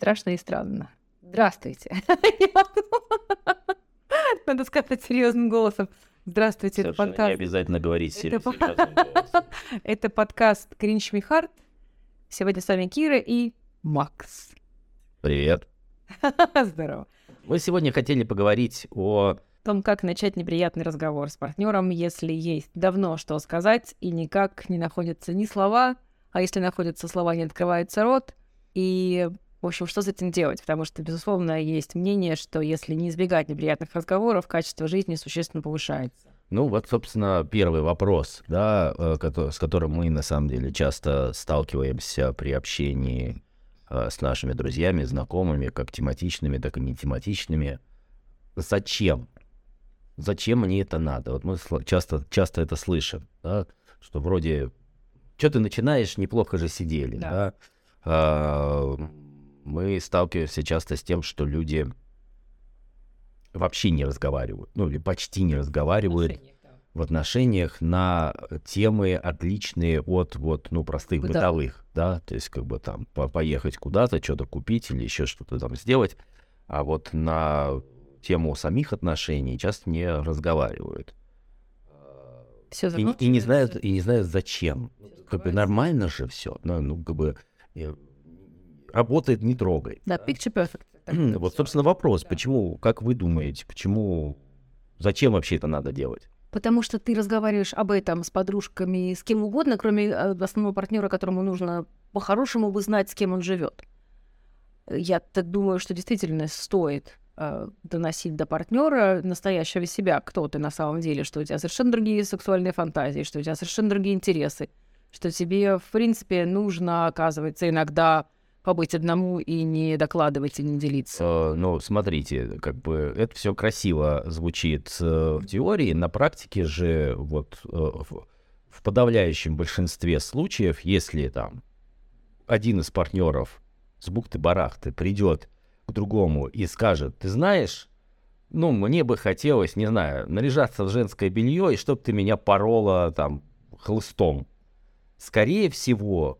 страшно и странно. Здравствуйте. Надо сказать серьезным голосом. Здравствуйте, это подкаст. Не обязательно говорить серьезным голосом. Это подкаст Кринч Михард. Сегодня с вами Кира и Макс. Привет. Здорово. Мы сегодня хотели поговорить о том, как начать неприятный разговор с партнером, если есть давно что сказать и никак не находятся ни слова, а если находятся слова, не открывается рот. И, в общем, что с этим делать? Потому что, безусловно, есть мнение, что если не избегать неприятных разговоров, качество жизни существенно повышается. Ну, вот, собственно, первый вопрос, да, э, с которым мы, на самом деле, часто сталкиваемся при общении э, с нашими друзьями, знакомыми, как тематичными, так и не тематичными. Зачем зачем мне это надо? Вот мы часто, часто это слышим, да, что вроде, что ты начинаешь, неплохо же сидели, да. да? А, мы сталкиваемся часто с тем, что люди вообще не разговаривают, ну или почти не разговаривают в отношениях, да. в отношениях на темы отличные от вот ну простых Быта. бытовых, да, то есть как бы там по поехать куда-то, что-то купить или еще что-то там сделать, а вот на тему самих отношений часто не разговаривают. Все и, и не знают, и не знают зачем. Как бы нормально же все. Ну, ну, как бы работает, не трогай. Да, picture perfect. вот, собственно, вопрос, почему, как вы думаете, почему, зачем вообще это надо делать? Потому что ты разговариваешь об этом с подружками, с кем угодно, кроме э, основного партнера, которому нужно по-хорошему бы знать, с кем он живет. Я так думаю, что действительно стоит э, доносить до партнера настоящего себя, кто ты на самом деле, что у тебя совершенно другие сексуальные фантазии, что у тебя совершенно другие интересы, что тебе, в принципе, нужно, оказывается, иногда побыть одному и не докладывать и не делиться. Э, ну, смотрите, как бы это все красиво звучит э, в теории, на практике же вот э, в, в подавляющем большинстве случаев, если там один из партнеров с бухты-барахты придет к другому и скажет, ты знаешь, ну, мне бы хотелось, не знаю, наряжаться в женское белье, и чтобы ты меня порола там хлыстом. Скорее всего,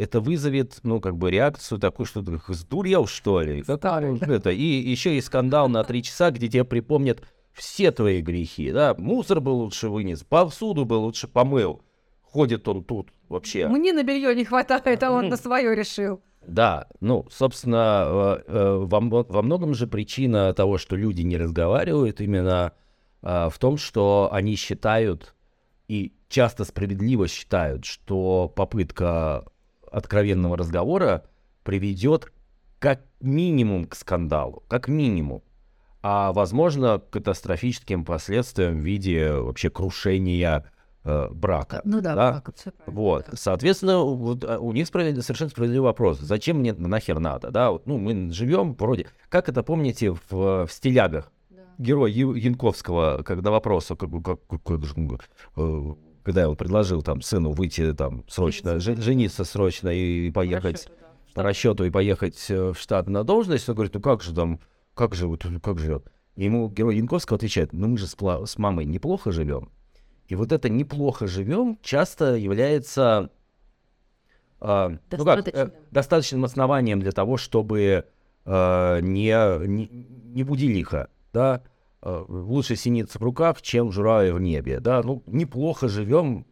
это вызовет, ну, как бы реакцию такую, что ты сдурел, что ли? Как это? И еще и скандал на три часа, где тебе припомнят все твои грехи, да? Мусор бы лучше вынес, повсюду бы лучше помыл. Ходит он тут вообще. Мне на белье не хватает, а он на свое решил. Да, ну, собственно, э, э, во, во многом же причина того, что люди не разговаривают, именно э, в том, что они считают и часто справедливо считают, что попытка откровенного разговора приведет как минимум к скандалу, как минимум, а возможно к катастрофическим последствиям в виде вообще крушения э, брака. Ну да, да? Брак, все Вот, соответственно, вот, а, у них справед... совершенно справедливый вопрос. Зачем мне нахер надо, да? Вот, ну, мы живем вроде... Как это помните в, в «Стилягах»? Да. Герой Янковского, когда вопрос, как, как, как, как, э, когда он предложил там сыну выйти там срочно, жениться, жениться срочно и поехать по расчету, да. по расчету и поехать э, в штат на должность, он говорит, ну как же там, как же вот, как живет? ему герой Янковского отвечает, ну мы же с, с мамой неплохо живем. И вот это неплохо живем часто является э, ну как, э, достаточным основанием для того, чтобы э, не, не, не буди лихо, да, лучше синица в руках, чем журавль в небе, да, ну, неплохо живем,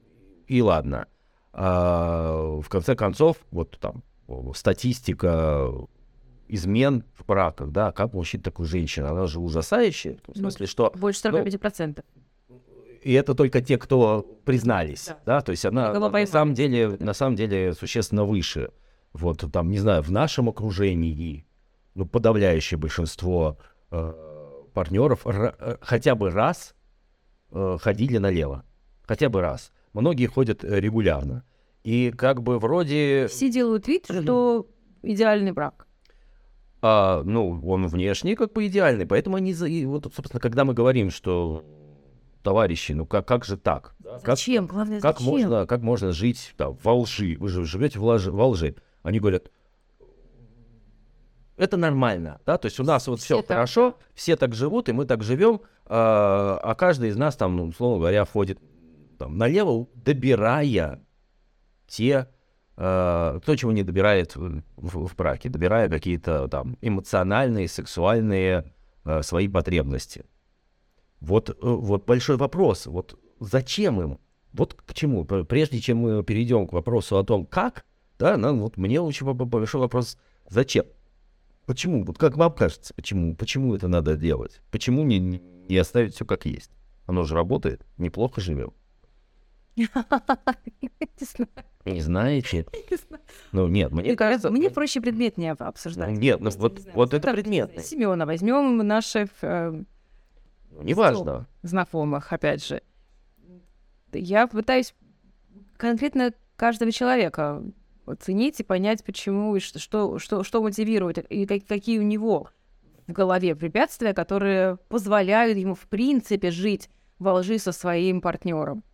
и ладно. А, в конце концов, вот там статистика измен в браках, да, как мужчина, так и женщина, она же ужасающая, в смысле, что... Больше 45%. Ну, и это только те, кто признались, да, да? то есть она на самом деле, на самом деле существенно выше. Вот там, не знаю, в нашем окружении, ну, подавляющее большинство э, партнеров р- хотя бы раз э, ходили налево, хотя бы раз. Многие ходят э, регулярно. И как бы вроде... Все делают вид, что идеальный брак. А, ну, он внешний как бы идеальный, поэтому они... И вот, собственно, когда мы говорим, что товарищи, ну как, как же так? Зачем? Как, Главное, как зачем? Можно, как можно жить там, во лжи? Вы же живете в лжи, во лжи. Они говорят, это нормально, да, то есть у нас вот все, все хорошо, все так живут, и мы так живем, а, а каждый из нас там, ну, условно говоря, ходит там налево, добирая те э, кто чего не добирает в, в браке, добирая какие-то там эмоциональные, сексуальные э, свои потребности. Вот, э, вот большой вопрос, вот зачем им? Вот к чему? Прежде чем мы перейдем к вопросу о том, как, да, нам, вот мне очень большой вопрос, зачем? Почему? Вот как вам кажется, почему? Почему это надо делать? Почему не, не оставить все как есть? Оно же работает, неплохо живем. Не знаете? Ну нет, мне кажется... Мне проще предметнее обсуждать. Нет, ну вот, вот это предметно. Семена возьмем наших... Э, ну, неважно. Знакомых, опять же. Я пытаюсь конкретно каждого человека оценить и понять, почему и что, что, что, что мотивирует, и какие у него в голове препятствия, которые позволяют ему, в принципе, жить во лжи со своим партнером.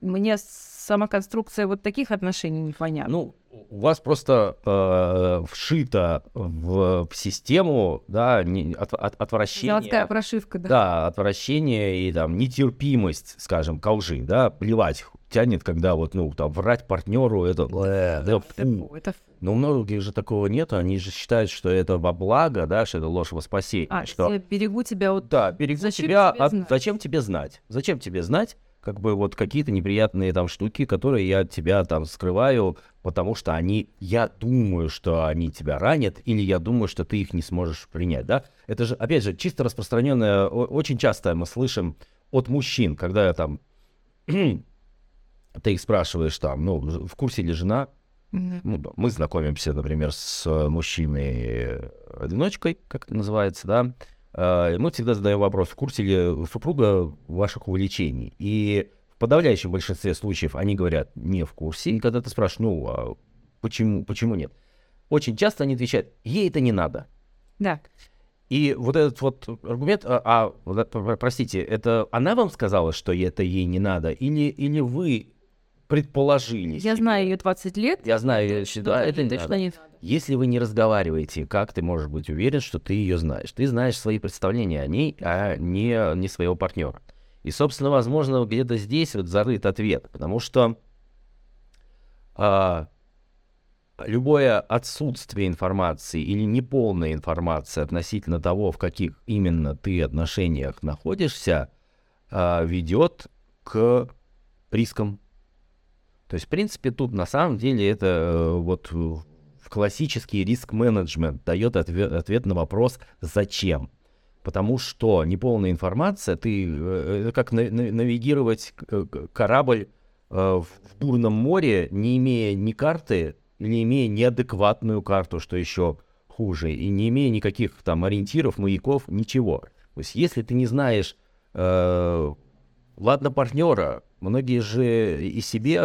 Мне сама конструкция вот таких отношений непонятна. Ну, у вас просто э, вшито в, в систему, да, не, от, от, отвращение. Золотая прошивка, да. Да, отвращение и там нетерпимость, скажем, к лжи, да, плевать тянет, когда вот, ну, там, врать партнеру, это... Э, да, фу. Это фу. Но у многих же такого нет, они же считают, что это во благо, да, что это ложь во спасение. А, что... берегу тебя от... Да, берегу зачем тебя от... Знать? Зачем тебе знать? Зачем тебе знать, как бы вот какие-то неприятные там штуки, которые я от тебя там скрываю, потому что они, я думаю, что они тебя ранят, или я думаю, что ты их не сможешь принять, да? Это же, опять же, чисто распространенное, очень часто мы слышим от мужчин, когда я там, ты их спрашиваешь там, ну, в курсе ли жена, Mm-hmm. Ну, мы знакомимся, например, с мужчиной-одиночкой, как это называется, да, мы всегда задаем вопрос, в курсе ли супруга ваших увлечений. И в подавляющем большинстве случаев они говорят не в курсе. И когда ты спрашиваешь, ну, а почему, почему нет? Очень часто они отвечают, ей это не надо. Да. И вот этот вот аргумент, а, а простите, это она вам сказала, что это ей не надо, или, или вы предположили? Я знаю ее 20 лет. Я знаю ее, да, это не надо. не надо. Если вы не разговариваете, как ты можешь быть уверен, что ты ее знаешь? Ты знаешь свои представления о ней, а не, не своего партнера. И, собственно, возможно, где-то здесь вот зарыт ответ, потому что а, любое отсутствие информации или неполная информация относительно того, в каких именно ты отношениях находишься, а, ведет к рискам. То есть, в принципе, тут на самом деле это э, вот классический риск-менеджмент дает ответ, ответ на вопрос «зачем?». Потому что неполная информация, ты, э, как навигировать корабль э, в бурном море, не имея ни карты, или имея неадекватную карту, что еще хуже, и не имея никаких там ориентиров, маяков, ничего. То есть если ты не знаешь, э, ладно, партнера, многие же и себе,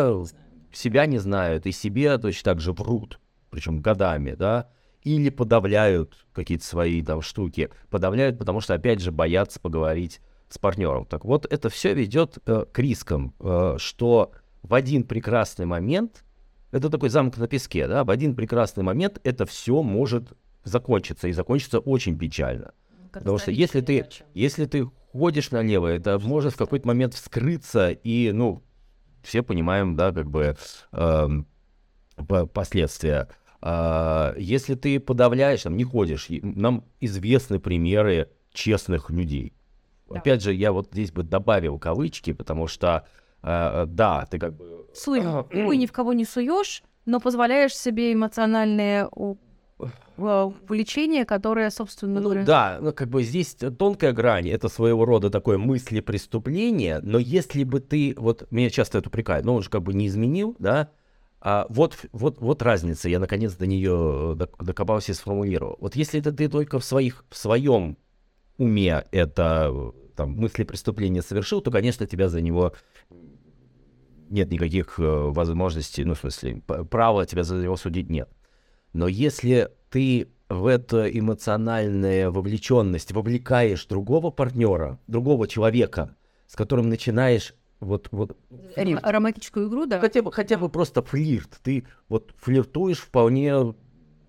себя не знают, и себе точно так же врут причем годами, да, или подавляют какие-то свои там штуки, подавляют, потому что, опять же, боятся поговорить с партнером. Так вот, это все ведет э, к рискам, э, что в один прекрасный момент, это такой замок на песке, да, в один прекрасный момент это все может закончиться, и закончится очень печально. Потому что если ты, если ты ходишь налево, это может в какой-то момент вскрыться, и, ну, все понимаем, да, как бы э, последствия. А, если ты подавляешь, там, не ходишь, нам известны примеры честных людей. Да. Опять же, я вот здесь бы добавил кавычки, потому что, э, да, ты как бы... Суй, ни в кого не суешь, но позволяешь себе эмоциональное увлечение, которое, собственно ну, говоря... Да, ну как бы здесь тонкая грань, это своего рода такое мысли преступления, но если бы ты, вот меня часто это упрекают, но он же как бы не изменил, да, а вот, вот, вот разница, я наконец до нее э, докопался и сформулировал. Вот если это ты только в, своих, в своем уме это там, мысли преступления совершил, то, конечно, тебя за него нет никаких э, возможностей, ну, в смысле, права тебя за него судить нет. Но если ты в эту эмоциональную вовлеченность вовлекаешь другого партнера, другого человека, с которым начинаешь вот, вот романтическую игру, да? Хотя бы, хотя бы просто флирт. Ты вот флиртуешь вполне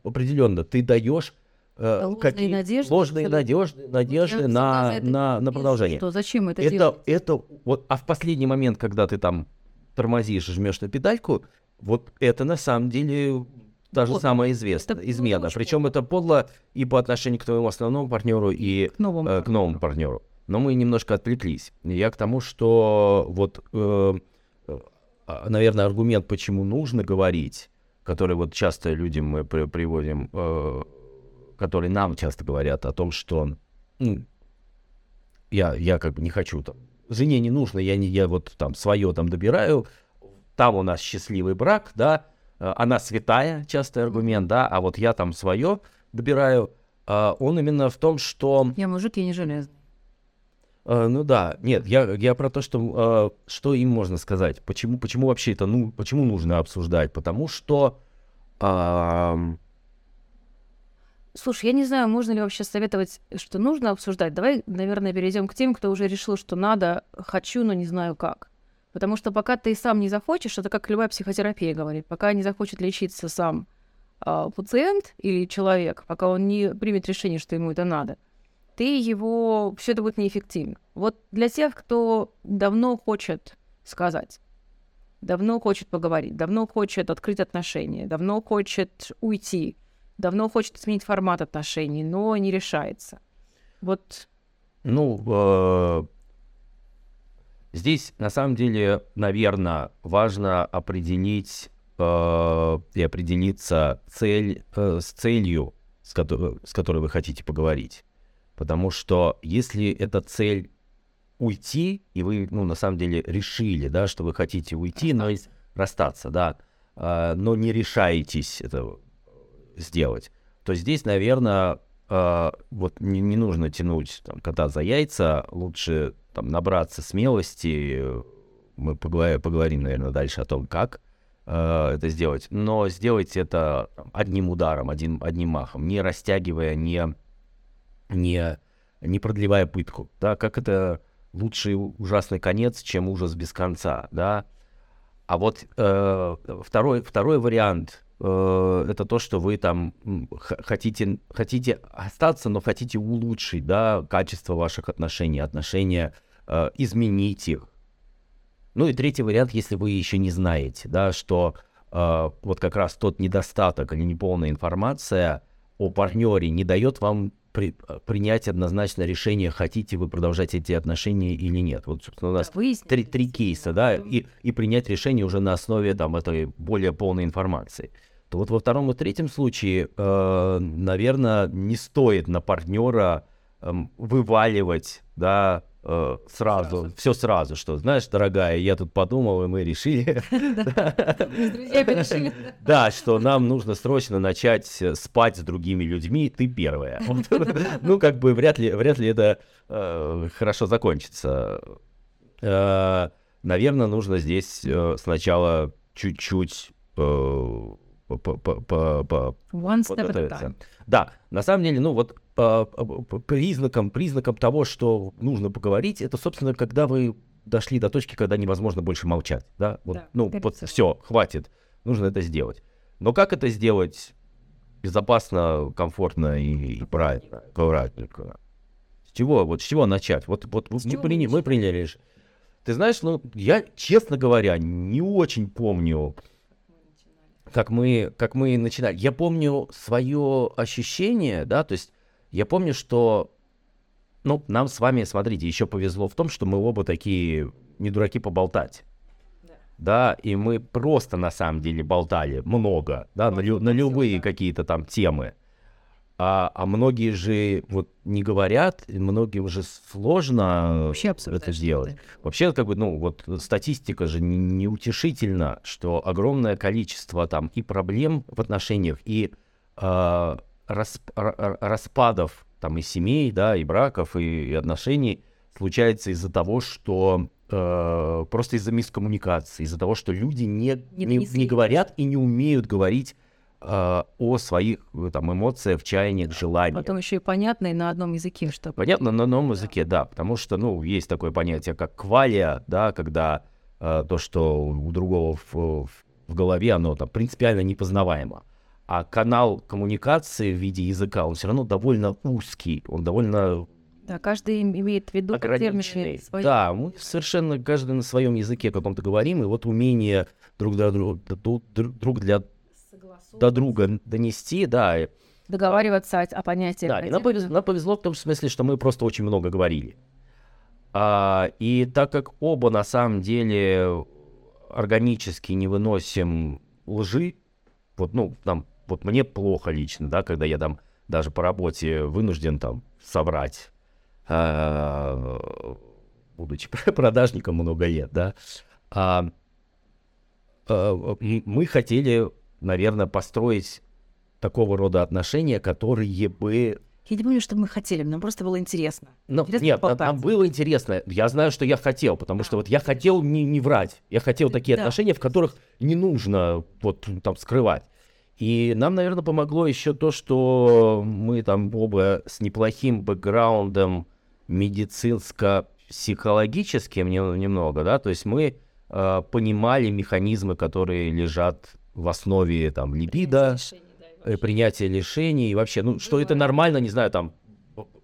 определенно. Ты даешь э, ложные какие, надежды, ложные надежды, надежды на, на, на продолжение. Что, зачем это, это делать? Это вот, а в последний момент, когда ты там тормозишь, жмешь на педальку, вот это на самом деле та же Вот. самая известная Это измена. очень Причем это подло и по отношению к твоему основному партнеру, и К новому. э, к новому партнеру. Но мы немножко отвлеклись. Я к тому, что вот, э, а, наверное, аргумент, почему нужно говорить, который вот часто людям мы при- приводим, э, который нам часто говорят о том, что ну, я, я как бы не хочу там, жене не нужно, я, не, я вот там свое там добираю, там у нас счастливый брак, да, она святая, частый аргумент, да, а вот я там свое добираю, а, он именно в том, что Я мужик, я не железный. Э, ну да, нет, я, я про то, что э, что им можно сказать, почему, почему вообще это, ну, почему нужно обсуждать, потому что ам, Слушай, я не знаю, можно ли вообще советовать, что нужно обсуждать. Давай, наверное, перейдем к тем, кто уже решил, что надо, хочу, но не знаю как. Потому что пока ты сам не захочешь, это как любая психотерапия говорит, пока не захочет лечиться сам а, пациент или человек, пока он не примет решение, что ему это надо, ты его, все это будет неэффективно. Вот для тех, кто давно хочет сказать, давно хочет поговорить, давно хочет открыть отношения, давно хочет уйти, давно хочет сменить формат отношений, но не решается. Вот ну, э, здесь на самом деле, наверное, важно определить э, и определиться цель, э, с целью, с, кото- с которой вы хотите поговорить. Потому что если эта цель уйти, и вы, ну, на самом деле решили, да, что вы хотите уйти, но расстаться, да, а, но не решаетесь это сделать, то здесь, наверное, вот не, не нужно тянуть там, кота за яйца, лучше там набраться смелости. Мы поговорим, поговорим наверное, дальше о том, как э, это сделать. Но сделайте это одним ударом, один, одним махом, не растягивая, не, не, не продлевая пытку. Да, как это лучший ужасный конец, чем ужас без конца, да. А вот э, второй, второй вариант это то, что вы там хотите, хотите остаться, но хотите улучшить, да, качество ваших отношений, отношения, э, изменить их. Ну и третий вариант, если вы еще не знаете, да, что э, вот как раз тот недостаток или неполная информация о партнере не дает вам при- э, принять однозначно решение, хотите вы продолжать эти отношения или нет. Вот, собственно, у нас выяснить. три, три кейса, да, и, и принять решение уже на основе там этой более полной информации. То вот во втором и третьем случае, э, наверное, не стоит на партнера эм, вываливать, да, э, сразу, все сразу, что, знаешь, дорогая, я тут подумал, и мы решили, да, что нам нужно срочно начать э, спать с другими людьми, ты первая. Ну, как бы вряд ли, вряд ли это э, хорошо закончится. Наверное, нужно здесь э, сначала чуть-чуть э, по- по- по- по- One step подготовиться. time. Да, на самом деле, ну вот по- по- признаком, признаком того, что нужно поговорить, это, собственно, когда вы дошли до точки, когда невозможно больше молчать, да, вот, Да, ну вот все, хватит, нужно это сделать. Но как это сделать безопасно, комфортно и, и правильно, правильно? С чего, вот с чего начать? Вот, вот С мы, чего приня- мы приняли. Ты знаешь, ну, я, честно говоря, не очень помню, как мы, как мы начинали. Я помню свое ощущение, да, то есть я помню, что, ну, нам с вами, смотрите, еще повезло в том, что мы оба такие не дураки поболтать. Да, и мы просто на самом деле болтали много, да, на, лю- на любые какие-то там темы. А, а многие же вот не говорят, многим уже сложно Вообще это обсуждать делать. что-то. Вообще, как бы, ну, вот статистика же не- неутешительна, что огромное количество там и проблем в отношениях, и а, расп- ра- ра- распадов там и семей, да, и браков, и, и отношений случается из-за того, что э, просто из-за мискоммуникации, из-за того, что люди не, Не не, не говорят и не умеют говорить э, о своих э, там эмоциях, чаяниях, желаниях. Потом еще и понятно и на одном языке, что Понятно, на новом языке, да, потому что, ну, есть такое понятие, как квалия, да, когда э, то, что у другого в, в- в голове, оно там принципиально непознаваемо. А канал коммуникации в виде языка, он все равно довольно узкий, он довольно да, каждый им- имеет в виду термины свои. Да, мы совершенно каждый на своем языке каком-то говорим, и вот умение друг для друга, друг для до друга донести, да. Договариваться о понятиях. Да, и нам повезло, нам повезло в том смысле, что мы просто очень много говорили. А, и так как оба на самом деле органически не выносим лжи, вот, ну, там, вот мне плохо лично, да, когда я там даже по работе вынужден там соврать, а, будучи продажником много лет, да, а, а, мы хотели, наверное, построить такого рода отношения, которые бы я не помню, что мы хотели, нам просто было интересно. Ну, интересно нет, поболтать. нам было интересно. Я знаю, что я хотел, потому что вот я хотел не, не врать. Я хотел такие да. отношения, в которых не нужно вот там скрывать. И нам, наверное, помогло еще то, что мы там оба с неплохим бэкграундом медицинско-психологическим немного, да, то есть мы э, понимали механизмы, которые лежат в основе там либидо, Э, принятие решений и вообще, ну, что это нормально, не знаю, там,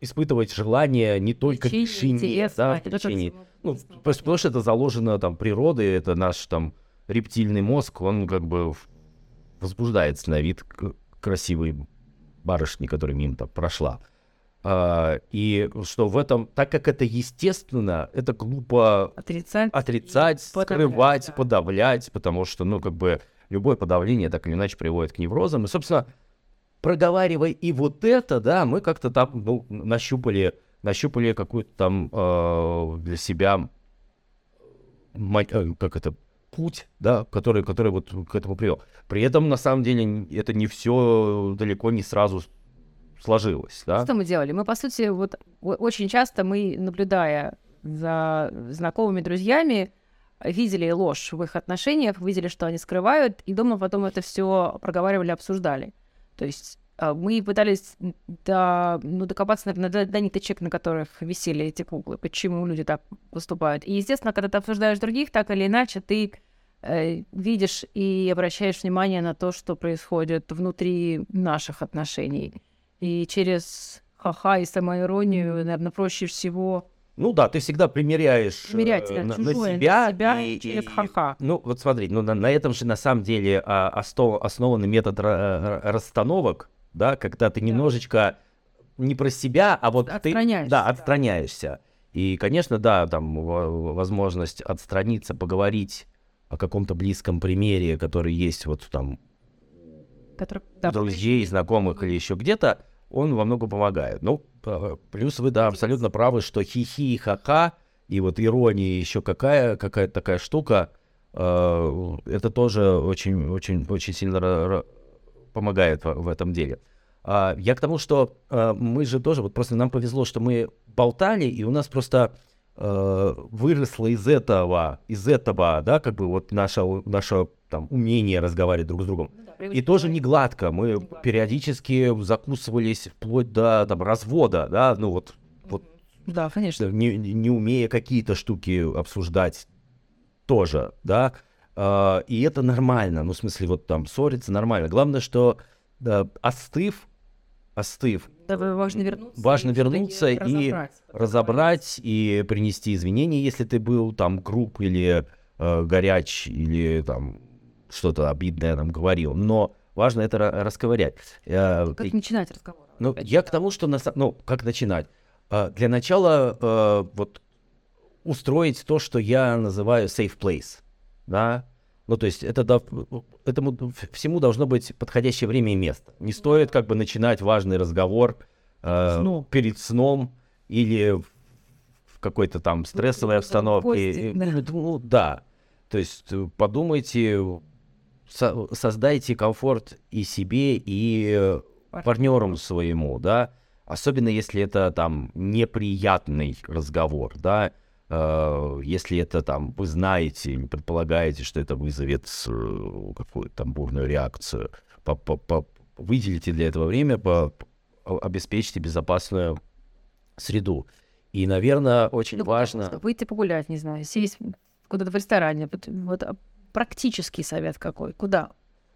испытывать желание не только лечение, да, лечение. Ну, потому что это заложено там природой, это наш там рептильный мозг, он как бы возбуждается на вид красивой барышни, которая мимо там прошла. А, и что в этом, так как это естественно, это глупо отрицать, отрицать скрывать, да. подавлять, потому что, ну, как бы любое подавление так или иначе приводит к неврозам. И, собственно, проговаривая и вот это, да, мы как-то там ну, нащупали, нащупали какую-то там э, для себя, э, как это, путь, да, который, который вот к этому привел. При этом, на самом деле, это не все далеко не сразу сложилось, да. Что мы делали? Мы, по сути, вот очень часто мы, наблюдая за знакомыми друзьями, видели ложь в их отношениях, видели, что они скрывают, и дома потом это все проговаривали, обсуждали. То есть а, мы пытались до, ну, докопаться, наверное, до, до ниточек, на которых висели эти куклы, почему люди так поступают. И, естественно, когда ты обсуждаешь других, так или иначе, ты э, видишь и обращаешь внимание на то, что происходит внутри наших отношений. И через ха-ха и самоиронию, наверное, проще всего ну да, ты всегда примеряешь Примерять, э, на, на себя, на себя и, и, ха-ха. Ну вот смотри, ну на, на этом же на самом деле а, основ, основан метод расстановок, да, когда ты немножечко не про себя, а вот ты да, отстраняешься. И, конечно, да, там возможность отстраниться, поговорить о каком-то близком примере, который есть вот там который, да, друзей, знакомых или еще где-то, он во многом помогает. Ну, плюс вы, да, абсолютно правы, что хихи и ха-ха, и вот ирония еще какая, какая-то такая штука, э, это тоже очень, очень, очень сильно помогает в, этом деле. А, я к тому, что э, мы же тоже, вот просто нам повезло, что мы болтали, и у нас просто выросло из этого, из этого, да, как бы вот наше, наше там умение разговаривать друг с другом. Ну и тоже не гладко. Мы не гладко. периодически закусывались вплоть до там, развода, да, ну вот, вот да, конечно. Не, не умея какие-то штуки обсуждать тоже, да. Uh, и это нормально, ну, в смысле, вот там ссориться нормально. Главное, что да, остыв, остыв, да, важно вернуться, важно вернуться и, разобрать, разобрать и принести изменения, если ты был там груб или э, горяч или там что-то обидное нам говорил, но важно это расковырять. Э, как начинать разговор? Ну, я к тому, что, на, ну, как начинать? Э, для начала э, вот устроить то, что я называю safe place, да, ну, то есть это, этому всему должно быть подходящее время и место. Не стоит как бы начинать важный разговор э, перед сном или в какой-то там стрессовой обстановке. Ну, да. То есть подумайте, со создайте комфорт и себе, и партнерам своему, да, особенно если это там неприятный разговор, да, э, если это там вы знаете, предполагаете, что это вызовет э, какую-то там бурную реакцию, по -по -по выделите для этого время, по обеспечьте безопасную среду. И, наверное, очень ну, важно... Выйти погулять, не знаю, сесть куда-то в ресторане. Вот а практический совет какой? Куда?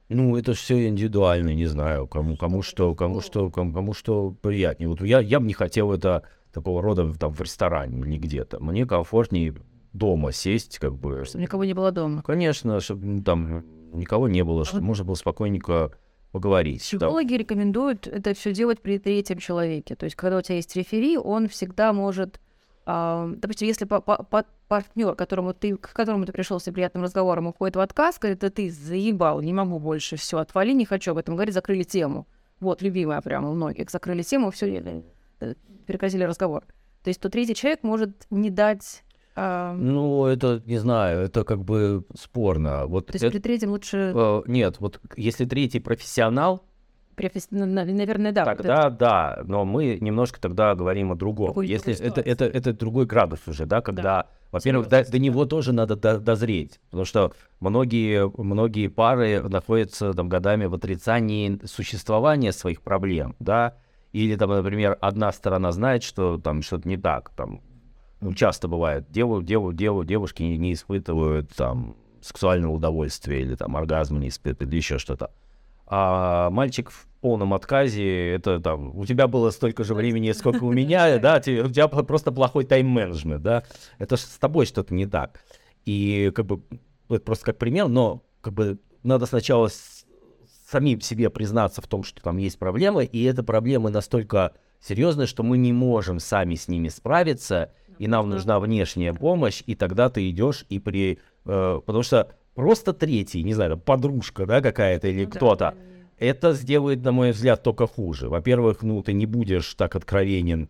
Ну, это все индивидуально, не знаю, кому, кому что, кому что, кому, кому что приятнее. Вот я, я бы не хотел это такого рода там в ресторане или где-то. Мне комфортнее дома сесть, как бы. Чтобы никого не было дома. Конечно, чтобы там никого не было, чтобы можно было спокойненько поговорить. Психологи да. рекомендуют это все делать при третьем человеке. То есть, когда у тебя есть рефери, он всегда может Uh, допустим, если по по партнер, которому ты, к которому ты пришел с неприятным разговором, уходит в отказ, говорит, да ты заебал, не могу больше, все, отвали, не хочу об этом говорить, закрыли тему. Вот, любимая прямо у многих, закрыли тему, все, э, прекратили разговор. То есть то третий человек может не дать а... Ну, это, не знаю, это как бы спорно. Вот То есть это... при третьем лучше... Uh, нет, вот если третий профессионал, Професс... Наверное, да. Тогда вот это... да, но мы немножко тогда говорим о другом. Другой, Если это, это, это другой градус уже, да, когда, да. во-первых, до, до него тоже надо до, дозреть, потому что многие, многие пары находятся там годами в отрицании существования своих проблем, да, или там, например, одна сторона знает, что там что-то не так, там, ну, часто бывает, деву, деву, деву, девушки не, не испытывают там сексуального удовольствия или там оргазма не испытывают или еще что-то. А мальчик в полном отказе, это там, у тебя было столько же времени, сколько у меня, да, у тебя просто плохой тайм-менеджмент, да, это с тобой что-то не так. И как бы, это просто как пример, но как бы надо сначала самим себе признаться в том, что там есть проблемы, и эта проблема настолько серьезная, что мы не можем сами с ними справиться, и нам нужна внешняя помощь, и тогда ты идешь и при... Э, потому что просто третий, не знаю, подружка, да, какая-то или ну, кто-то, да, это сделает, на мой взгляд, только хуже. Во-первых, ну, ты не будешь так откровенен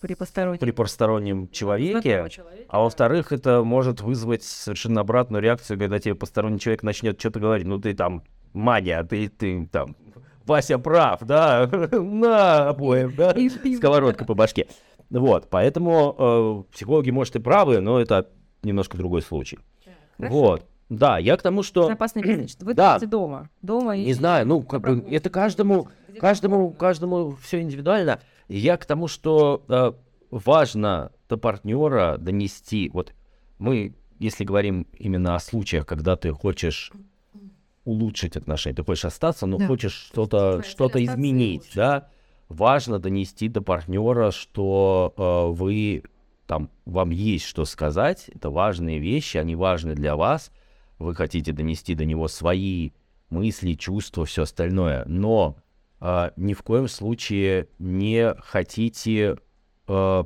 при постороннем, при постороннем человеке, а во-вторых, это может вызвать совершенно обратную реакцию, когда тебе посторонний человек начнет что-то говорить, ну, ты там мания, ты, ты там, Вася прав, да, на обоим, да, сковородка по башке. Вот, поэтому э, психологи, может, и правы, но это немножко другой случай. Хорошо. Вот. Да, я к тому, что... Опасный бизнес. Вы да. дома. Дома и... Не знаю, ну, как бы, это каждому, каждому, каждому все индивидуально. Я к тому, что э, важно до партнера донести, вот мы, если говорим именно о случаях, когда ты хочешь улучшить отношения, ты хочешь остаться, но да. хочешь что-то что изменить, да, важно донести до партнера, что э, вы там вам есть что сказать, это важные вещи, они важны для вас, вы хотите донести до него свои мысли, чувства, все остальное, но э, ни в коем случае не хотите э,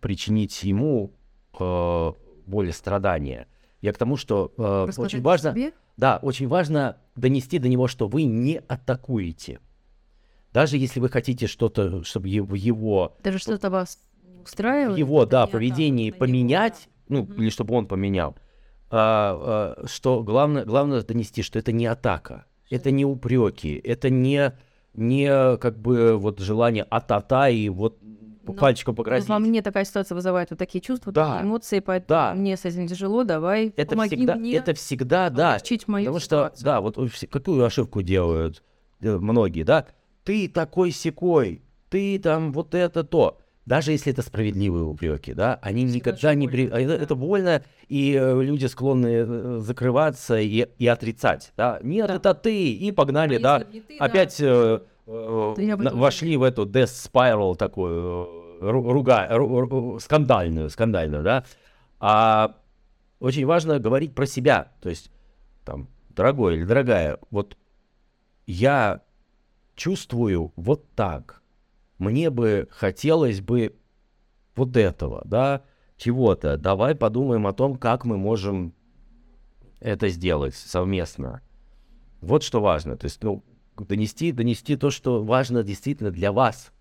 причинить ему э, боль и страдания. Я к тому, что э, очень важно, себе? Да, очень важно донести до него, что вы не атакуете. Даже если вы хотите что-то, чтобы его, его даже что-то вас устраивает, его, да, поведение поменять, него, да. ну угу. или чтобы он поменял, а, а, что главное, главное донести, что это не атака, это не упреки, это не, не как бы вот желание а-та-та и вот но, пальчиком погрозить. Во мне такая ситуация вызывает вот такие чувства, да, такие эмоции, поэтому да. мне с этим тяжело, давай это помоги всегда, мне Это всегда, да. Мою потому ситуацию. что, да, вот какую ошибку делают э, многие, да? Ты такой секой, ты там вот это то даже если это справедливые упреки, да, они Всегда никогда не... При... Это, это больно, и э, люди склонны э, закрываться и, и отрицать, да. Нет, да. это ты, и погнали, а да. Ты, Опять да. Э, вошли в эту death spiral такую, э, руга, ру, ру, скандальную, скандальную, да. А очень важно говорить про себя, то есть, там, дорогой или дорогая, вот я чувствую вот так, мне бы хотелось бы вот этого, да, чего-то. Давай подумаем о том, как мы можем это сделать совместно. Вот что важно. То есть, ну, донести, донести то, что важно действительно для вас.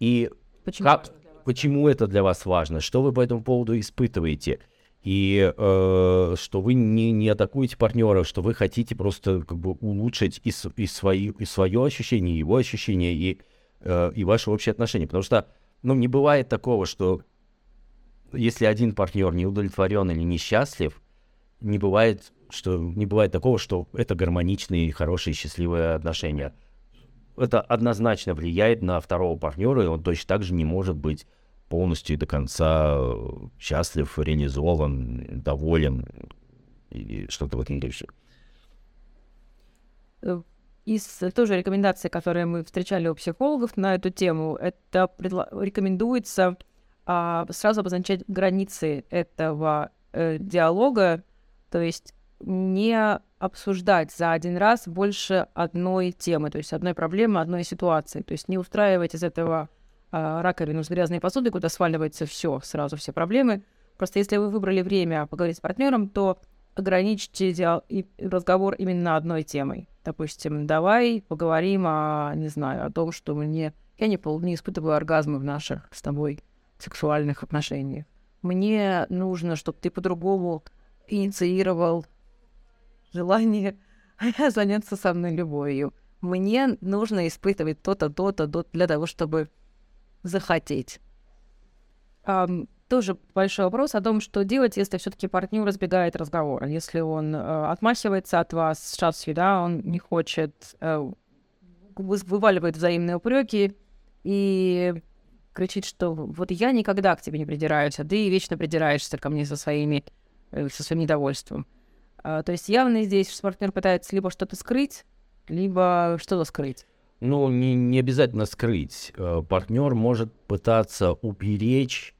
И почему, как, почему это для вас важно, что вы по этому поводу испытываете. И э, что вы не, не атакуете партнера, что вы хотите просто как бы улучшить и, и, свои, и свое ощущение, и его ощущение, и э, и ваши общие отношения. Потому что, ну, не бывает такого, что если один партнер не удовлетворен или несчастлив, не бывает, что не бывает такого, что это гармоничные, хорошие, счастливые отношения. Это однозначно влияет на второго партнера, и он точно так же не может быть полностью и до конца счастлив, реализован, доволен и что-то в этом духе. Э, из тоже рекомендаций, которые мы встречали у психологов на эту тему, это предла- рекомендуется а, сразу обозначать границы этого э, диалога, то есть не обсуждать за один раз больше одной темы, то есть одной проблемы, одной ситуации. То есть не устраивать из этого э, раковину с грязной посудой, куда сваливается все, сразу все проблемы. Просто если вы выбрали время поговорить с партнером, то ограничьте диал- и разговор именно одной темой. Допустим, давай поговорим о, не знаю, о том, что мне... Я не, пол... не испытываю оргазмы в наших с тобой сексуальных отношениях. Мне нужно, чтобы ты по-другому инициировал желание заняться со мной любовью. Мне нужно испытывать то-то, то-то, то для того, чтобы захотеть. Um, тоже большой вопрос о том, что делать, если все-таки партнер разбегает разговор, если он э, отмахивается от вас шансью, да, он не хочет, э, вываливает взаимные упреки и кричит, что вот я никогда к тебе не придираюсь, а ты вечно придираешься ко мне со своими, э, со своим недовольством. Э, то есть явно здесь партнер пытается либо что-то скрыть, либо что-то скрыть. Ну, не, не обязательно скрыть. Э, партнер может пытаться уберечь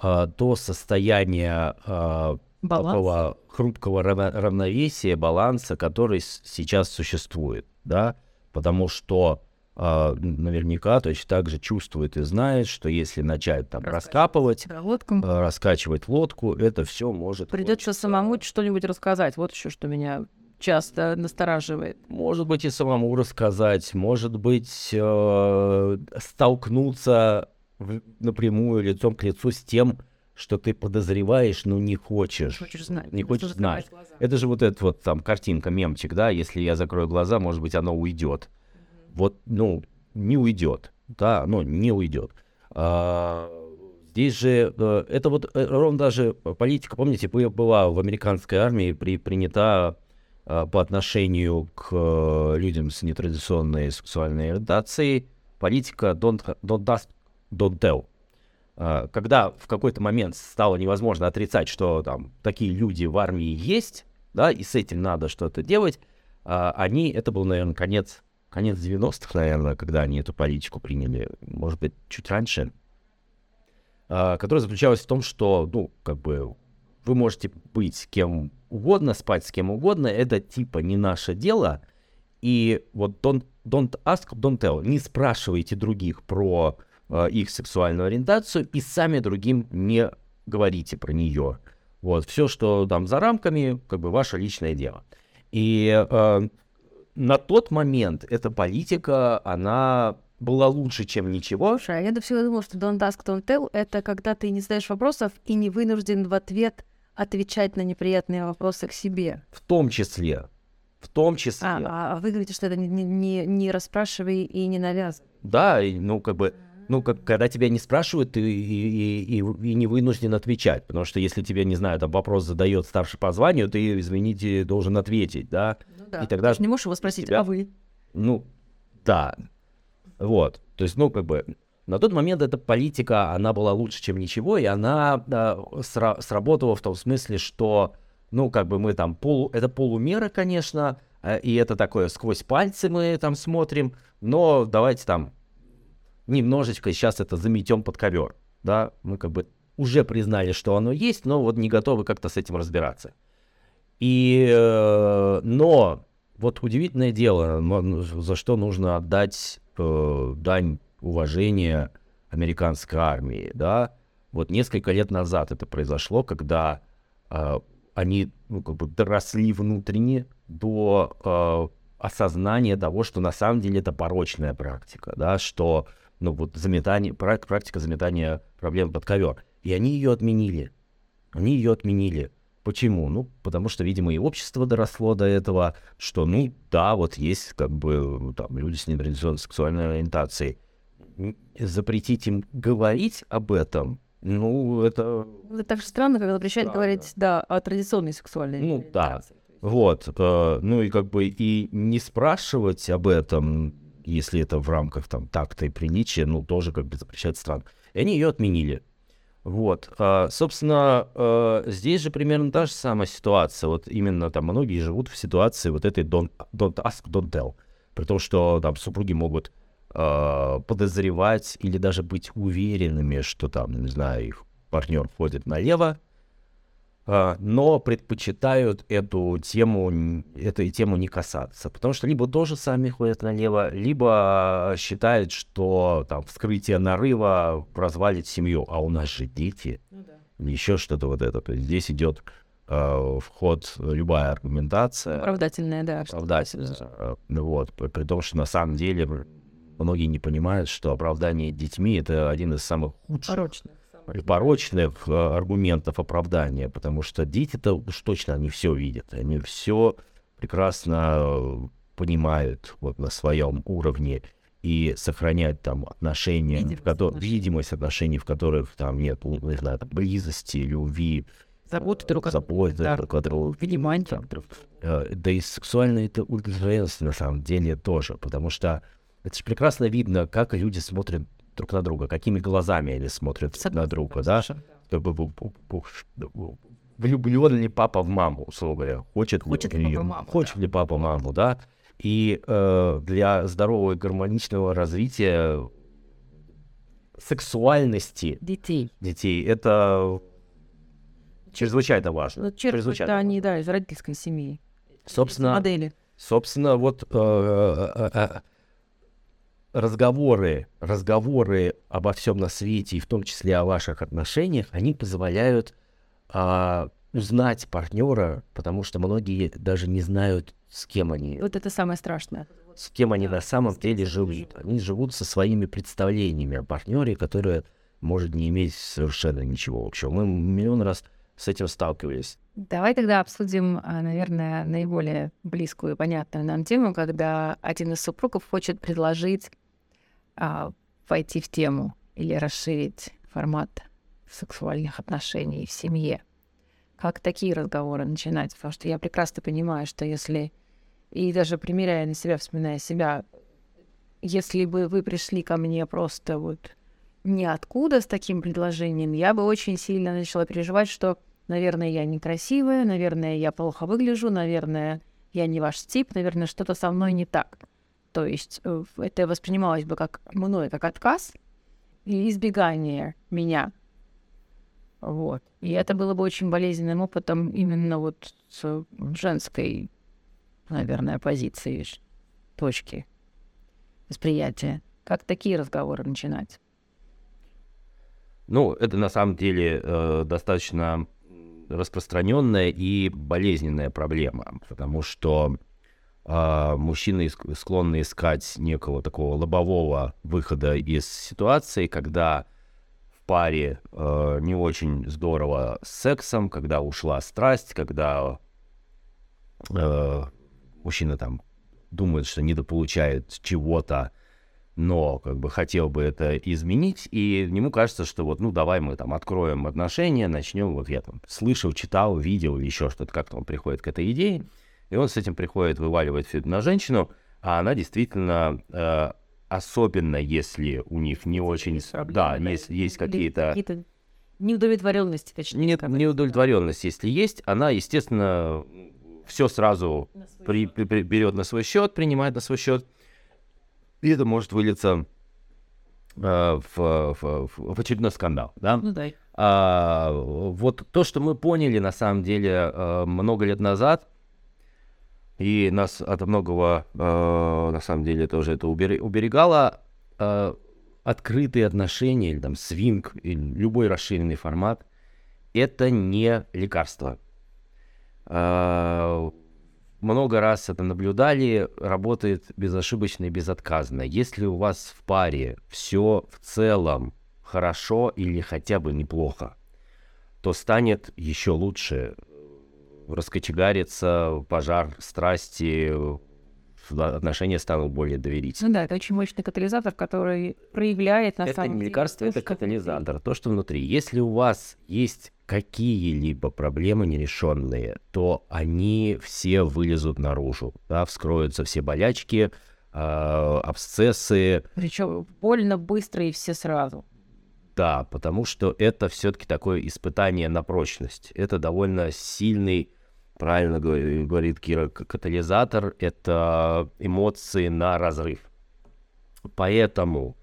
а, то состояние а, такого хрупкого равновесия, баланса, который сейчас существует, да, потому что а, наверняка точно так же чувствует и знает, что если начать там раскапывать, лодку. раскачивать лодку, это все может... Придется самому что-нибудь рассказать. Вот еще что меня часто настораживает. Может быть, и самому рассказать, может быть, э, столкнуться в, напрямую лицом к лицу с тем, что ты подозреваешь, но не хочешь. Хочешь знать. Не хочешь знать. Это же вот эта вот там картинка, мемчик, да, если я закрою глаза, может быть, оно уйдет. Вот, ну, не уйдет, да, оно не уйдет. А, здесь же, э, это вот э, ровно даже политика, помните, была в американской армии при, принята а, по отношению к э, людям с нетрадиционной сексуальной ориентацией политика don't, don't ask don't tell. А, когда в какой-то момент стало невозможно отрицать, что там такие люди в армии есть, да, и с этим надо что-то делать, а, они, это был, наверное, конец, конец 90-х, наверное, когда они эту политику приняли, может быть, чуть раньше, а, которая заключалась в том, что, ну, как бы, вы можете быть кем угодно, спать с кем угодно, это типа не наше дело, и вот don't, don't ask, don't tell, не спрашивайте других про э, их сексуальную ориентацию и сами другим не говорите про нее. Вот, все, что там за рамками, как бы ваше личное дело. И э, на тот момент эта политика, она была лучше, чем ничего. Слушай, а я до всего думала, что don't ask, don't tell — это когда ты не задаешь вопросов и не вынужден в ответ отвечать на неприятные вопросы к себе. В том числе. В том числе. А, а вы говорите, что это не, не, не расспрашивай и не навязывай. Да, ну, как бы ну, как, когда тебя не спрашивают, ты и, и, и, и не вынужден отвечать, потому что если тебе, не знаю, там вопрос задает старший по званию, ты, извините, должен ответить, да? Ну, да. И тогда... Ты не можешь его спросить, тебя... а вы? Ну, да. Вот. То есть, ну, как бы, на тот момент эта политика, она была лучше, чем ничего, и она да, сра- сработала в том смысле, что, ну, как бы мы там полу... Это полумера, конечно, э, и это такое сквозь пальцы мы там смотрим, но давайте там немножечко сейчас это заметем под ковер. Да, мы как бы уже признали, что оно есть, но вот не готовы как-то с этим разбираться. И, э, но вот удивительное дело, за что нужно отдать э, дань уважения американской армии, да, вот несколько лет назад это произошло, когда э, они ну, как бы доросли внутренне до э, осознания того, что на самом деле это порочная практика, да, что ну вот заметание, практика заметания проблем под ковер. И они ее отменили. Они ее отменили. Почему? Ну, потому что, видимо, и общество доросло до этого, что, ну, да, вот есть как бы там люди с нетрадиционной сексуальной ориентацией. Запретить им говорить об этом, ну, это... Это так же странно, когда запрещают да, говорить, да. о традиционной сексуальной Ну, да. Вот. Э, ну и как бы и не спрашивать об этом, если это в рамках там такта и приличия, ну, тоже как бы запрещает стран. И они ее отменили. Вот, а, собственно, а, здесь же примерно та же самая ситуация. Вот именно там многие живут в ситуации вот этой don't, don't ask, don't tell. При том, что там супруги могут а, подозревать или даже быть уверенными, что там, не знаю, их партнер ходит налево, но предпочитают эту тему, этой тему не касаться, потому что либо тоже сами ходят налево, либо считают, что там вскрытие нарыва развалит семью, а у нас же дети, ну, да. еще что-то вот это. То есть здесь идет э, в ход любая аргументация. Оправдательная, да. Оправдательная. Э, вот, при, при том, что на самом деле многие не понимают, что оправдание детьми это один из самых худших. Порочных порочных э, аргументов оправдания, потому что дети-то уж точно они все видят, они все прекрасно э, понимают вот на своем уровне и сохранять там отношения, видимость, в отношений. видимость отношений, в которых там нет, ну, не знаю, там, близости, любви, заботы друг о друге, да, друг о. Э, да и сексуальная это удовлетворенность на самом деле тоже, потому что это же прекрасно видно, как люди смотрят друг на друга, какими глазами они смотрят Согласна, на друга, да? Влюблен ли папа в маму, условно говоря, хочет, хочет ли, папа маму, хочет да. ли папа маму, да? И э, для здорового и гармоничного развития сексуальности детей, детей это чрезвычайно важно. Ну, чрезвычайно это они, да, из родительской семьи. Собственно, модели. Собственно, вот э, э, э, э разговоры, разговоры обо всем на свете, и в том числе о ваших отношениях, они позволяют а, узнать партнера, потому что многие даже не знают, с кем они. Вот это самое страшное. С кем они на самом деле живут. Они живут со своими представлениями о партнере, которые может не иметь совершенно ничего общего. Мы миллион раз с этим сталкивались. Давай тогда обсудим, а, наверное, наиболее близкую и понятную нам тему, когда один из супругов хочет предложить а, войти в тему или расширить формат сексуальных отношений в семье. Как такие разговоры начинать? Потому что я прекрасно понимаю, что если, и даже примеряя на себя, вспоминая себя, если бы вы пришли ко мне просто вот ниоткуда с таким предложением, я бы очень сильно начала переживать, что, наверное, я некрасивая, наверное, я плохо выгляжу, наверное, я не ваш тип, наверное, что-то со мной не так. То есть э, это воспринималось бы как мной, как отказ и избегание меня. Вот. И это было бы очень болезненным опытом именно вот с женской, наверное, позиции, точки восприятия. Как такие разговоры начинать? Ну, это на самом деле э, достаточно распространенная и болезненная проблема, потому что э, мужчины склонны искать некого такого лобового выхода из ситуации, когда в паре э, не очень здорово с сексом, когда ушла страсть, когда э, мужчина там думает, что недополучает чего-то, но как бы хотел бы это изменить, и ему кажется, что вот, ну, давай мы там откроем отношения, начнем, вот я там слышал, читал, видел, еще что-то, как-то он приходит к этой идее, и он с этим приходит, вываливает все это на женщину, а она действительно, э, особенно если у них не очень... Да, есть, есть какие-то... какие неудовлетворенности, точнее. Нет, неудовлетворенность, если есть, она, естественно, все сразу при, при, при, берет на свой счет, принимает на свой счет, и это может вылиться э, в, в, в очередной скандал, да? Ну да. А, вот то, что мы поняли на самом деле э, много лет назад, и нас от многого, э, на самом деле, тоже это уберегало. Открытые отношения, или там свинг, или любой расширенный формат, это не лекарство. Э, много раз это наблюдали, работает безошибочно и безотказно. Если у вас в паре все в целом хорошо или хотя бы неплохо, то станет еще лучше раскочегарится пожар страсти, отношения станут более доверительными. Ну да, это очень мощный катализатор, который проявляет на это самом деле... Это не лекарство, это катализатор, внутри. то, что внутри. Если у вас есть какие-либо проблемы нерешенные, то они все вылезут наружу, да, вскроются все болячки, э, абсцессы. Причем больно быстро и все сразу. Да, потому что это все-таки такое испытание на прочность. Это довольно сильный правильно говорит Кира, катализатор — это эмоции на разрыв. Поэтому,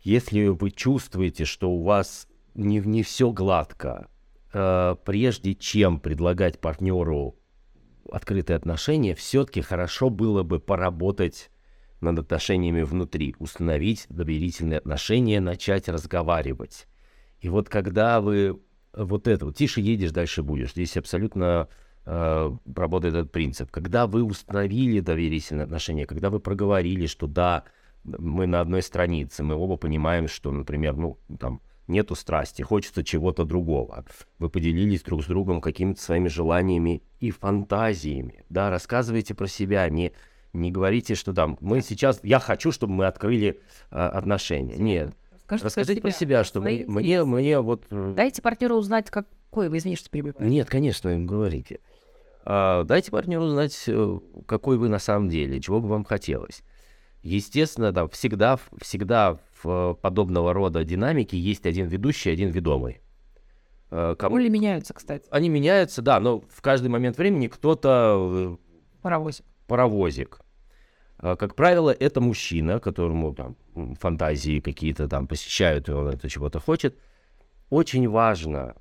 если вы чувствуете, что у вас не, не все гладко, э, прежде чем предлагать партнеру открытые отношения, все-таки хорошо было бы поработать над отношениями внутри, установить доверительные отношения, начать разговаривать. И вот когда вы вот это, вот, тише едешь, дальше будешь, здесь абсолютно э, работает этот принцип. Когда вы установили доверительные отношения, когда вы проговорили, что да, мы на одной странице, мы оба понимаем, что, например, ну, там, нету страсти, хочется чего-то другого. Вы поделились друг с другом какими-то своими желаниями и фантазиями, да, рассказывайте про себя, не, не говорите, что там, мы сейчас, я хочу, чтобы мы открыли э, отношения. Нет. Скажите Расскажите про себя, что мне, мне, мне вот... Э, Дайте партнеру узнать, какой вы, извините, что перебиваю. Нет, конечно, им говорите. А, дайте партнеру узнать, э, какой вы на самом деле, чего бы вам хотелось. Естественно, там всегда, всегда в подобного рода динамике есть один ведущий, один ведомый. Э, кому... Или меняются, кстати. Они меняются, да, но в каждый момент времени кто-то... Э, паровозик. Паровозик. Как правило, это мужчина, которому там фантазии какие-то там посещают, и он это чего-то хочет. Очень важно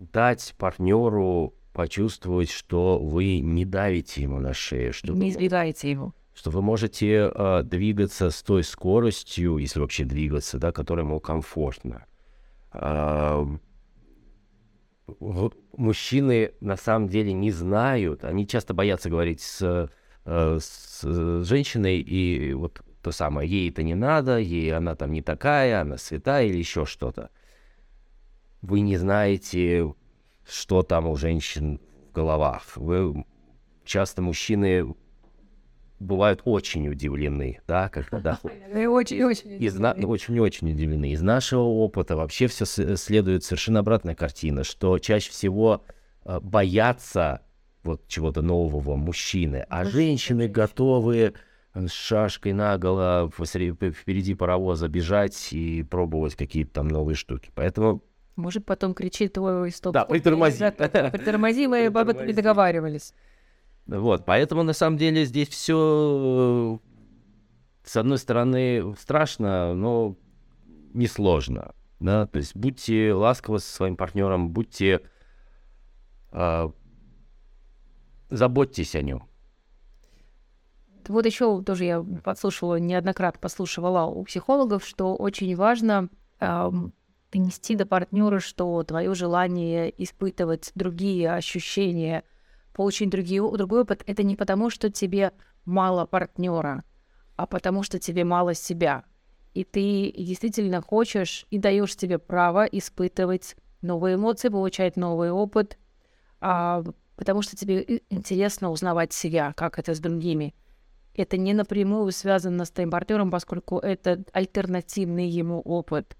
дать партнеру почувствовать, что вы не давите ему на шею, что не избегаете его что вы можете э, двигаться с той скоростью, если вообще двигаться, да, которая ему комфортно. Э, мужчины на самом деле не знают, они часто боятся говорить с, э, с женщиной, и вот то самое, ей это не надо, ей она там не такая, она святая или еще что-то. Вы не знаете, что там у женщин в головах. Вы часто мужчины бывают очень удивлены, да, когда очень, очень, из на... очень, очень удивлены. Из нашего опыта вообще все следует совершенно обратная картина, что чаще всего э, боятся вот чего-то нового мужчины, а женщины готовы с шашкой наголо впереди паровоза бежать и пробовать какие-то там новые штуки. Поэтому может, потом кричит твой стоп. Да, притормози. Притормози, мы об этом не договаривались. Вот, поэтому на самом деле здесь все, с одной стороны, страшно, но несложно. Да? То есть будьте ласковы со своим партнером, будьте... Э, заботьтесь о нем. Вот еще тоже я подслушивала, неоднократно послушивала у психологов, что очень важно э, донести до партнера, что твое желание испытывать другие ощущения – получить другие, другой опыт, это не потому, что тебе мало партнера, а потому что тебе мало себя. И ты действительно хочешь и даешь себе право испытывать новые эмоции, получать новый опыт, а, потому что тебе интересно узнавать себя, как это с другими. Это не напрямую связано с твоим партнером, поскольку это альтернативный ему опыт.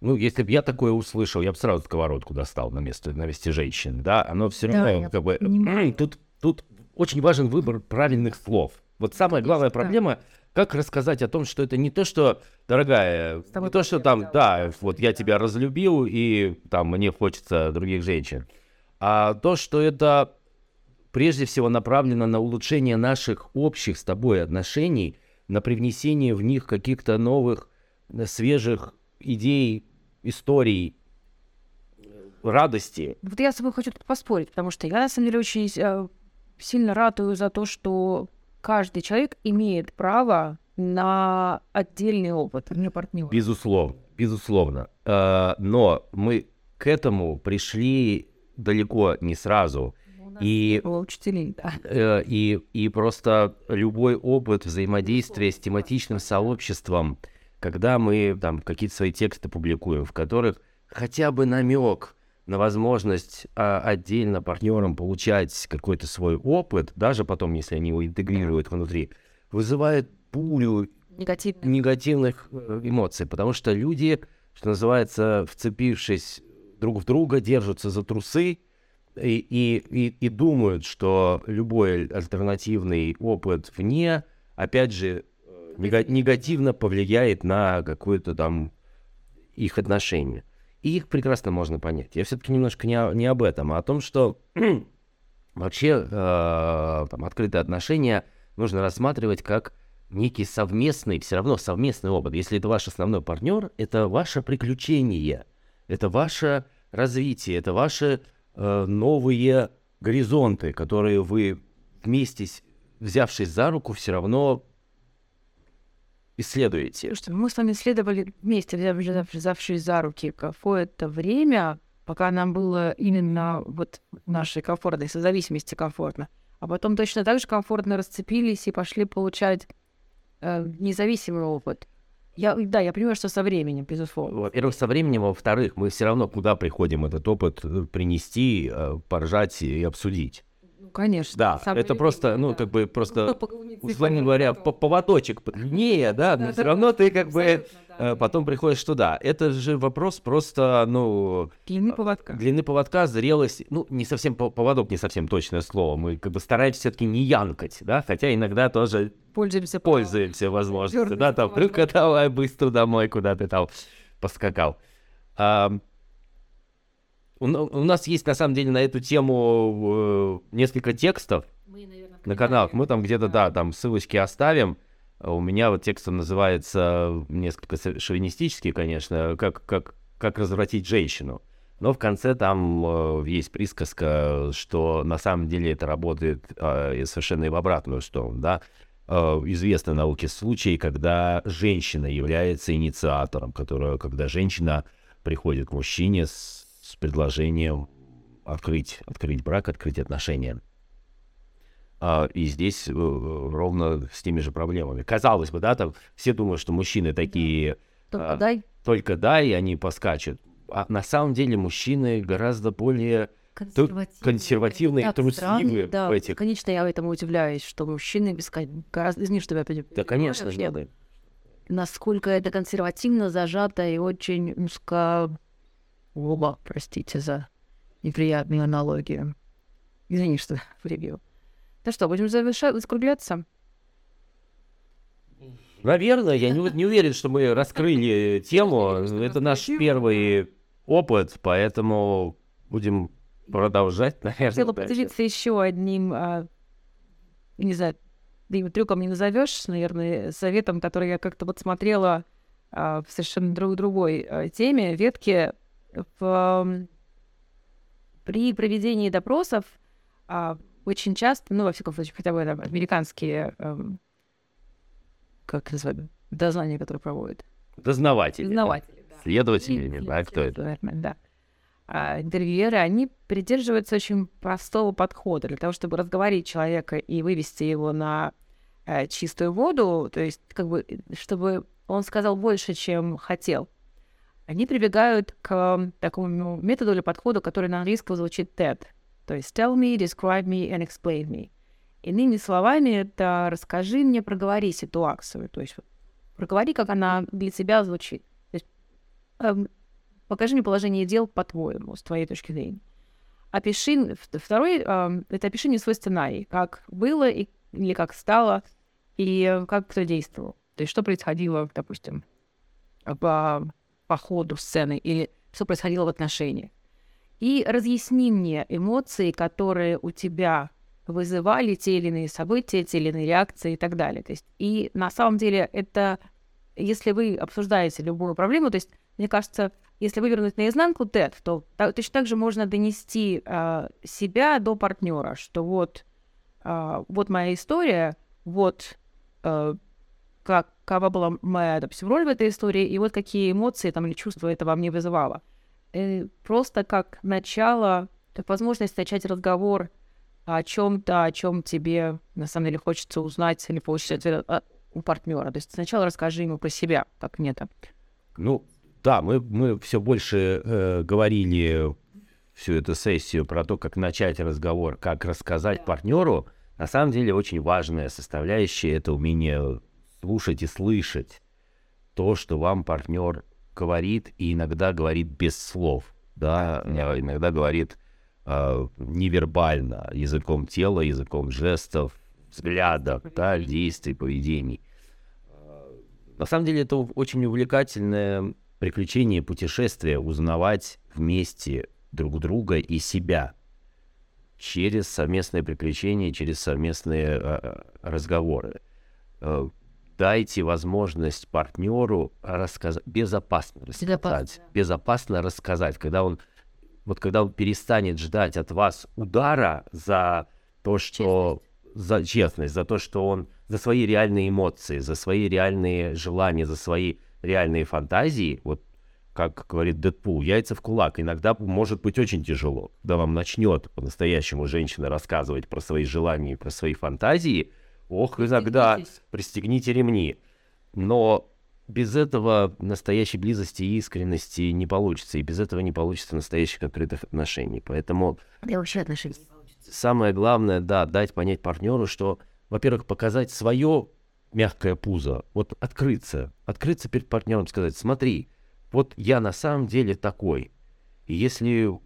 Ну, если бы я такое услышал, я бы сразу сковородку достал на место, на месте женщины, да, оно все равно, да, как бы, понимаю. тут, тут очень важен выбор правильных слов. Вот самая главная проблема, как рассказать о том, что это не то, что, дорогая, не то, что там, да, вот я тебя разлюбил, и там мне хочется других женщин, а то, что это прежде всего направлено на улучшение наших общих с тобой отношений, на привнесение в них каких-то новых, свежих идей, историй, радости. Вот я с тобой хочу поспорить, потому что я, на самом деле, очень э, сильно ратую за то, что каждый человек имеет право на отдельный опыт, не партнера. Безусловно, безусловно. Э, но мы к этому пришли далеко не сразу. И, учителей, да. Э, и, и просто любой опыт взаимодействия с тематичным сообществом – когда мы там какие-то свои тексты публикуем, в которых хотя бы намек на возможность а, отдельно партнерам получать какой-то свой опыт, даже потом, если они его интегрируют внутри, вызывает пулю негативных, негативных э, эмоций, потому что люди, что называется, вцепившись друг в друга, держатся за трусы и, и, и, и думают, что любой альтернативный опыт вне, опять же, негативно повлияет на какое-то там их отношение. И их прекрасно можно понять. Я все-таки немножко не, не об этом, а о том, что вообще э, там, открытые отношения нужно рассматривать как некий совместный, все равно совместный опыт. Если это ваш основной партнер, это ваше приключение, это ваше развитие, это ваши э, новые горизонты, которые вы вместе, взявшись за руку, все равно исследуете. Слушайте, мы с вами исследовали вместе, взявшись за руки, какое-то время, пока нам было именно вот нашей комфортной созависимости комфортно. А потом точно так же комфортно расцепились и пошли получать э, независимый опыт. Я, да, я понимаю, что со временем, безусловно. Во-первых, со временем, во-вторых, мы все равно куда приходим этот опыт э, принести, э, поржать и обсудить. Ну, конечно. Да, это просто, ну, как бы просто, условно говоря, поводочек длиннее, да, но все равно ты как бы Э, потом приходишь туда. Это же вопрос просто, ну... Длины поводка. Длины поводка, зрелость. Ну, не совсем поводок, не совсем точное слово. Мы как бы стараемся все-таки не янкать, да, хотя иногда тоже пользуемся, пользуемся возможностью, да, там, ну-ка давай быстро домой, куда ты там поскакал. А, у, у нас есть, на самом деле, на эту тему э, несколько текстов мы, наверное, на каналах. Мы там где-то, да, там ссылочки оставим. А у меня вот текст называется несколько шовинистический, конечно, как, как, как развратить женщину. Но в конце там э, есть присказка, что на самом деле это работает э, совершенно и в обратную сторону, да. Э, известны науке случаи, когда женщина является инициатором, которая, когда женщина приходит к мужчине с, с предложением открыть, открыть брак, открыть отношения. А, и здесь э, ровно с теми же проблемами. Казалось бы, да, там все думают, что мужчины такие... Только а, дай. Только дай, и они поскачут. А на самом деле мужчины гораздо более консервативные, консервативные трусливые да, в этих... Конечно, я этому удивляюсь, что мужчины бескон... гораздо... Извини, что я опять... Да, конечно, нет. Насколько это консервативно, зажато и очень узко... Оба, простите за неприятную аналогию. Извини, что прибил. Ну что, будем завершать, закругляться? Наверное, я не, не уверен, что мы раскрыли тему. Это наш первый опыт, поэтому будем продолжать, наверное. Хотела поделиться еще одним, а, не знаю, ты трюком не назовешь, наверное, советом, который я как-то вот смотрела а, в совершенно друг другой а, теме, ветки в, при проведении допросов а, очень часто, ну, во всяком случае, хотя бы там, американские, эм, как называют, дознания, которые проводят. Дознаватели. Дознаватели, да. Следователи, не знаю, кто это. Да. А интервьюеры, они придерживаются очень простого подхода для того, чтобы разговорить человека и вывести его на э, чистую воду, то есть как бы, чтобы он сказал больше, чем хотел. Они прибегают к такому методу или подходу, который на английском звучит TED — то есть tell me, describe me and explain me. Иными словами, это расскажи мне, проговори ситуацию. То есть проговори, как она для тебя звучит. То есть, эм, покажи мне положение дел по-твоему, с твоей точки зрения. Опиши, второй, эм, это опиши мне свой сценарий, как было и, или как стало, и как кто действовал. То есть что происходило, допустим, по, по ходу сцены, или что происходило в отношениях и разъясни мне эмоции, которые у тебя вызывали те или иные события, те или иные реакции и так далее. То есть, и на самом деле это, если вы обсуждаете любую проблему, то есть, мне кажется, если вывернуть наизнанку TED, то точно так же можно донести э, себя до партнера, что вот, э, вот моя история, вот э, как, какова была моя, допустим, роль в этой истории, и вот какие эмоции там или чувства это во мне вызывало э, просто как начало, как возможность начать разговор о чем-то, о чем тебе на самом деле хочется узнать или получить ответ а, у партнера. То есть сначала расскажи ему про себя, как мне так. Ну, да, мы, мы все больше э, говорили всю эту сессию про то, как начать разговор, как рассказать партнеру. На самом деле очень важная составляющая это умение слушать и слышать то, что вам партнер говорит и иногда говорит без слов, да, иногда говорит э, невербально, языком тела, языком жестов, взглядов, да, действий, поведений. На самом деле это очень увлекательное приключение, путешествие, узнавать вместе друг друга и себя через совместные приключения, через совместные э, разговоры. Дайте возможность партнеру рассказать, безопасно рассказать, безопасно рассказать, когда он вот когда он перестанет ждать от вас удара за то, что... За честность, за то, что он... За свои реальные эмоции, за свои реальные желания, за свои реальные фантазии, вот как говорит Дэдпул, яйца в кулак. Иногда может быть очень тяжело, когда вам начнет по-настоящему женщина рассказывать про свои желания, про свои фантазии. Ох, иногда пристегните ремни. Но без этого настоящей близости и искренности не получится. И без этого не получится настоящих открытых отношений. Поэтому... Да вообще отношений Самое главное, да, дать понять партнеру, что, во-первых, показать свое мягкое пузо, вот открыться, открыться перед партнером, сказать, смотри, вот я на самом деле такой. И если у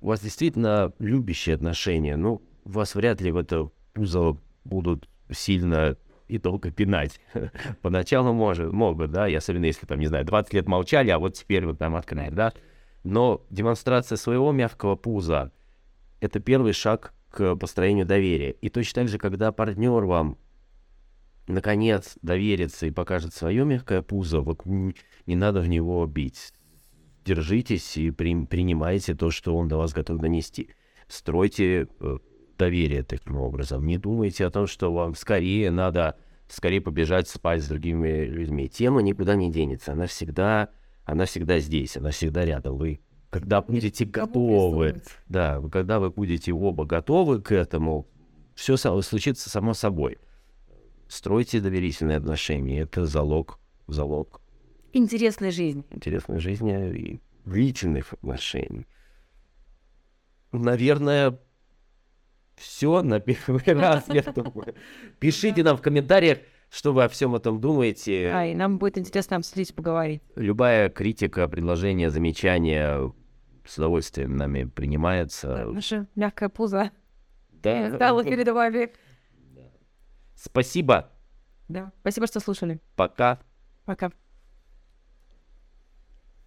вас действительно любящие отношения, ну, вас вряд ли в это пузо будут сильно и долго пинать. Поначалу может, могут, да, и особенно если, там, не знаю, 20 лет молчали, а вот теперь вот там открыли, да. Но демонстрация своего мягкого пуза — это первый шаг к построению доверия. И точно так же, когда партнер вам наконец доверится и покажет свое мягкое пузо, вот не надо в него бить. Держитесь и при, принимайте то, что он до вас готов донести. Стройте доверие таким образом. Не думайте о том, что вам скорее надо скорее побежать спать с другими людьми. Тема никуда не денется. Она всегда, она всегда здесь, она всегда рядом. Вы когда будете готовы, да, когда вы будете оба готовы к этому, все случится само собой. Стройте доверительные отношения, это залог, залог. Интересной жизни. Интересной жизни и длительных отношений. Наверное, все на первый раз, я думаю. Пишите нам в комментариях, что вы о всем этом думаете. А, и нам будет интересно обсудить, поговорить. Любая критика, предложение, замечание с удовольствием нами принимается. Да, наше мягкое пузо да. стало перед вами. Спасибо. Да, спасибо, что слушали. Пока. Пока.